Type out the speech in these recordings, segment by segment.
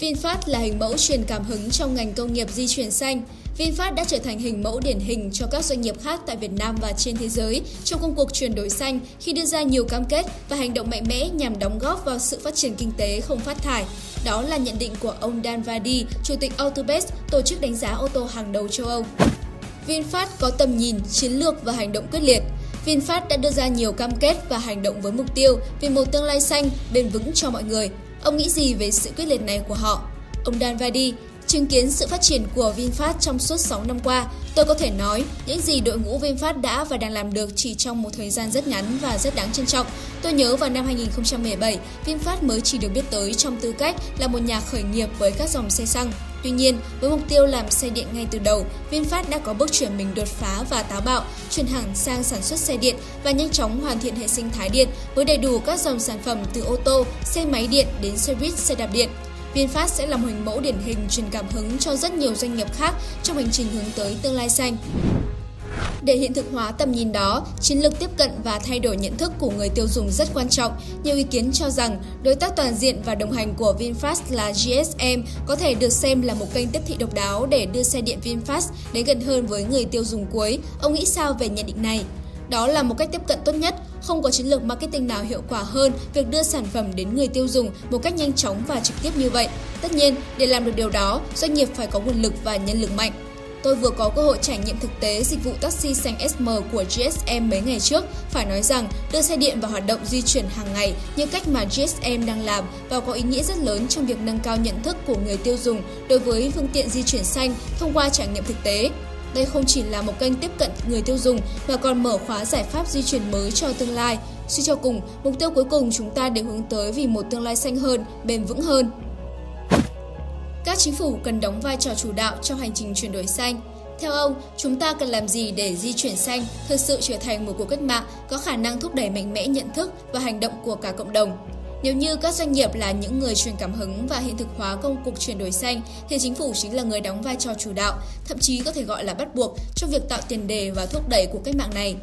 VinFast là hình mẫu truyền cảm hứng trong ngành công nghiệp di chuyển xanh. VinFast đã trở thành hình mẫu điển hình cho các doanh nghiệp khác tại Việt Nam và trên thế giới trong công cuộc chuyển đổi xanh khi đưa ra nhiều cam kết và hành động mạnh mẽ nhằm đóng góp vào sự phát triển kinh tế không phát thải. Đó là nhận định của ông Dan Vadi, Chủ tịch Autobest, tổ chức đánh giá ô tô hàng đầu châu Âu. VinFast có tầm nhìn, chiến lược và hành động quyết liệt. VinFast đã đưa ra nhiều cam kết và hành động với mục tiêu vì một tương lai xanh, bền vững cho mọi người. Ông nghĩ gì về sự quyết liệt này của họ? Ông Dan Vadi, chứng kiến sự phát triển của VinFast trong suốt 6 năm qua, tôi có thể nói những gì đội ngũ VinFast đã và đang làm được chỉ trong một thời gian rất ngắn và rất đáng trân trọng. Tôi nhớ vào năm 2017, VinFast mới chỉ được biết tới trong tư cách là một nhà khởi nghiệp với các dòng xe xăng. Tuy nhiên, với mục tiêu làm xe điện ngay từ đầu, VinFast đã có bước chuyển mình đột phá và táo bạo, chuyển hẳn sang sản xuất xe điện và nhanh chóng hoàn thiện hệ sinh thái điện với đầy đủ các dòng sản phẩm từ ô tô, xe máy điện đến xe buýt, xe đạp điện. VinFast sẽ là một hình mẫu điển hình truyền cảm hứng cho rất nhiều doanh nghiệp khác trong hành trình hướng tới tương lai xanh. Để hiện thực hóa tầm nhìn đó, chiến lược tiếp cận và thay đổi nhận thức của người tiêu dùng rất quan trọng. Nhiều ý kiến cho rằng đối tác toàn diện và đồng hành của VinFast là GSM có thể được xem là một kênh tiếp thị độc đáo để đưa xe điện VinFast đến gần hơn với người tiêu dùng cuối. Ông nghĩ sao về nhận định này? Đó là một cách tiếp cận tốt nhất, không có chiến lược marketing nào hiệu quả hơn việc đưa sản phẩm đến người tiêu dùng một cách nhanh chóng và trực tiếp như vậy. Tất nhiên, để làm được điều đó, doanh nghiệp phải có nguồn lực và nhân lực mạnh. Tôi vừa có cơ hội trải nghiệm thực tế dịch vụ taxi xanh SM của GSM mấy ngày trước. Phải nói rằng, đưa xe điện vào hoạt động di chuyển hàng ngày như cách mà GSM đang làm và có ý nghĩa rất lớn trong việc nâng cao nhận thức của người tiêu dùng đối với phương tiện di chuyển xanh thông qua trải nghiệm thực tế. Đây không chỉ là một kênh tiếp cận người tiêu dùng mà còn mở khóa giải pháp di chuyển mới cho tương lai. Suy cho cùng, mục tiêu cuối cùng chúng ta đều hướng tới vì một tương lai xanh hơn, bền vững hơn. Các chính phủ cần đóng vai trò chủ đạo trong hành trình chuyển đổi xanh. Theo ông, chúng ta cần làm gì để di chuyển xanh thực sự trở thành một cuộc cách mạng có khả năng thúc đẩy mạnh mẽ nhận thức và hành động của cả cộng đồng? Nếu như các doanh nghiệp là những người truyền cảm hứng và hiện thực hóa công cuộc chuyển đổi xanh, thì chính phủ chính là người đóng vai trò chủ đạo, thậm chí có thể gọi là bắt buộc trong việc tạo tiền đề và thúc đẩy cuộc cách mạng này.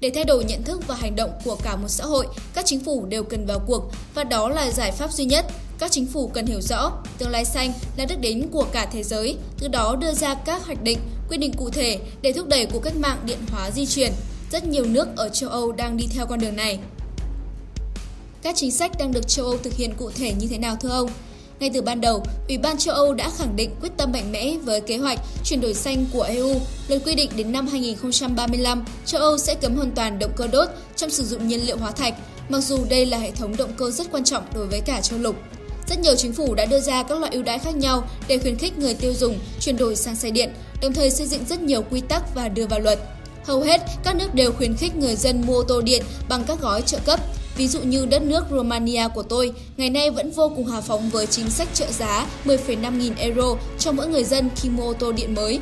Để thay đổi nhận thức và hành động của cả một xã hội, các chính phủ đều cần vào cuộc và đó là giải pháp duy nhất. Các chính phủ cần hiểu rõ tương lai xanh là đích đến của cả thế giới, từ đó đưa ra các hoạch định, quy định cụ thể để thúc đẩy cuộc cách mạng điện hóa di chuyển. Rất nhiều nước ở châu Âu đang đi theo con đường này. Các chính sách đang được châu Âu thực hiện cụ thể như thế nào thưa ông? Ngay từ ban đầu, Ủy ban châu Âu đã khẳng định quyết tâm mạnh mẽ với kế hoạch chuyển đổi xanh của EU. Luật quy định đến năm 2035, châu Âu sẽ cấm hoàn toàn động cơ đốt trong sử dụng nhiên liệu hóa thạch, mặc dù đây là hệ thống động cơ rất quan trọng đối với cả châu lục. Rất nhiều chính phủ đã đưa ra các loại ưu đãi khác nhau để khuyến khích người tiêu dùng chuyển đổi sang xe điện, đồng thời xây dựng rất nhiều quy tắc và đưa vào luật. Hầu hết, các nước đều khuyến khích người dân mua ô tô điện bằng các gói trợ cấp, Ví dụ như đất nước Romania của tôi, ngày nay vẫn vô cùng hào phóng với chính sách trợ giá 10,5 nghìn euro cho mỗi người dân khi mua ô tô điện mới.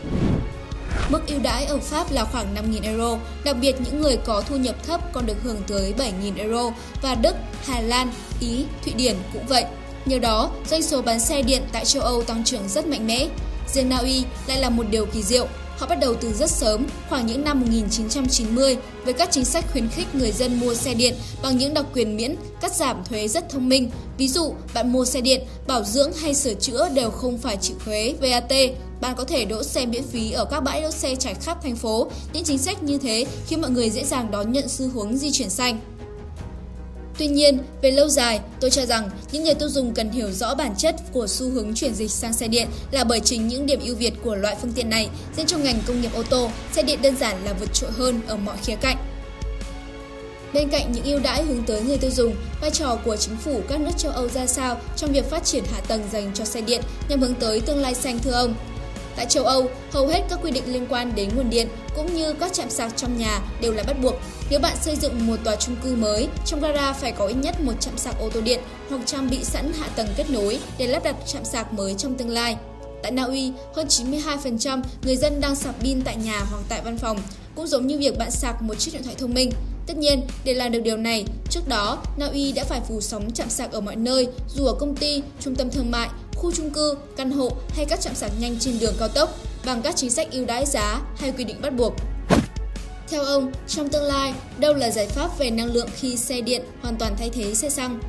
Mức ưu đãi ở Pháp là khoảng 5.000 euro, đặc biệt những người có thu nhập thấp còn được hưởng tới 7.000 euro và Đức, Hà Lan, Ý, Thụy Điển cũng vậy. Nhờ đó, doanh số bán xe điện tại châu Âu tăng trưởng rất mạnh mẽ. Riêng Na Uy lại là một điều kỳ diệu, Họ bắt đầu từ rất sớm, khoảng những năm 1990, với các chính sách khuyến khích người dân mua xe điện bằng những đặc quyền miễn, cắt giảm thuế rất thông minh. Ví dụ, bạn mua xe điện, bảo dưỡng hay sửa chữa đều không phải chịu thuế VAT. Bạn có thể đỗ xe miễn phí ở các bãi đỗ xe trải khắp thành phố. Những chính sách như thế khiến mọi người dễ dàng đón nhận xu hướng di chuyển xanh. Tuy nhiên, về lâu dài, tôi cho rằng những người tiêu dùng cần hiểu rõ bản chất của xu hướng chuyển dịch sang xe điện là bởi chính những điểm ưu việt của loại phương tiện này. Riêng trong ngành công nghiệp ô tô, xe điện đơn giản là vượt trội hơn ở mọi khía cạnh. Bên cạnh những ưu đãi hướng tới người tiêu dùng, vai trò của chính phủ các nước châu Âu ra sao trong việc phát triển hạ tầng dành cho xe điện nhằm hướng tới tương lai xanh thưa ông? Tại châu Âu, hầu hết các quy định liên quan đến nguồn điện cũng như các trạm sạc trong nhà đều là bắt buộc. Nếu bạn xây dựng một tòa chung cư mới, trong gara phải có ít nhất một trạm sạc ô tô điện hoặc trang bị sẵn hạ tầng kết nối để lắp đặt trạm sạc mới trong tương lai. Tại Na Uy, hơn 92% người dân đang sạc pin tại nhà hoặc tại văn phòng, cũng giống như việc bạn sạc một chiếc điện thoại thông minh. Tất nhiên, để làm được điều này, trước đó, Na Uy đã phải phủ sóng chạm sạc ở mọi nơi, dù ở công ty, trung tâm thương mại, khu trung cư, căn hộ hay các trạm sạc nhanh trên đường cao tốc bằng các chính sách ưu đãi giá hay quy định bắt buộc. Theo ông, trong tương lai, đâu là giải pháp về năng lượng khi xe điện hoàn toàn thay thế xe xăng?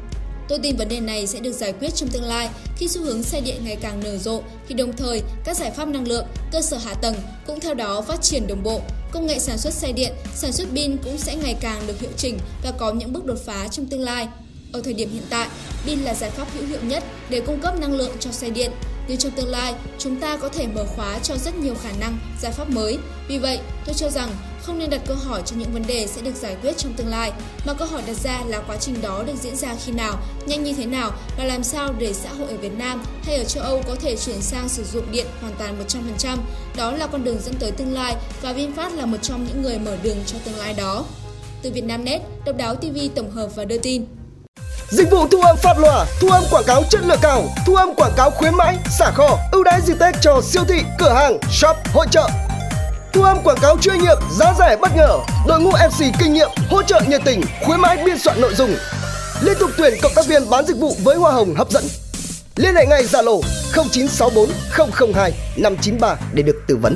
Tôi tin vấn đề này sẽ được giải quyết trong tương lai khi xu hướng xe điện ngày càng nở rộ, thì đồng thời các giải pháp năng lượng, cơ sở hạ tầng cũng theo đó phát triển đồng bộ. Công nghệ sản xuất xe điện, sản xuất pin cũng sẽ ngày càng được hiệu chỉnh và có những bước đột phá trong tương lai. Ở thời điểm hiện tại, pin là giải pháp hữu hiệu nhất để cung cấp năng lượng cho xe điện. Nhưng trong tương lai, chúng ta có thể mở khóa cho rất nhiều khả năng, giải pháp mới. Vì vậy, tôi cho rằng không nên đặt câu hỏi cho những vấn đề sẽ được giải quyết trong tương lai, mà câu hỏi đặt ra là quá trình đó được diễn ra khi nào, nhanh như thế nào và làm sao để xã hội ở Việt Nam hay ở châu Âu có thể chuyển sang sử dụng điện hoàn toàn 100%. Đó là con đường dẫn tới tương lai và VinFast là một trong những người mở đường cho tương lai đó. Từ Vietnamnet, Độc đáo TV tổng hợp và đưa tin. Dịch vụ thu âm phát loa, thu âm quảng cáo chất lượng cao, thu âm quảng cáo khuyến mãi, xả kho, ưu đãi dịp Tết cho siêu thị, cửa hàng, shop, hội trợ. Thu âm quảng cáo chuyên nghiệp, giá rẻ bất ngờ, đội ngũ MC kinh nghiệm, hỗ trợ nhiệt tình, khuyến mãi biên soạn nội dung. Liên tục tuyển cộng tác viên bán dịch vụ với hoa hồng hấp dẫn. Liên hệ ngay Zalo 0964 002 593 để được tư vấn.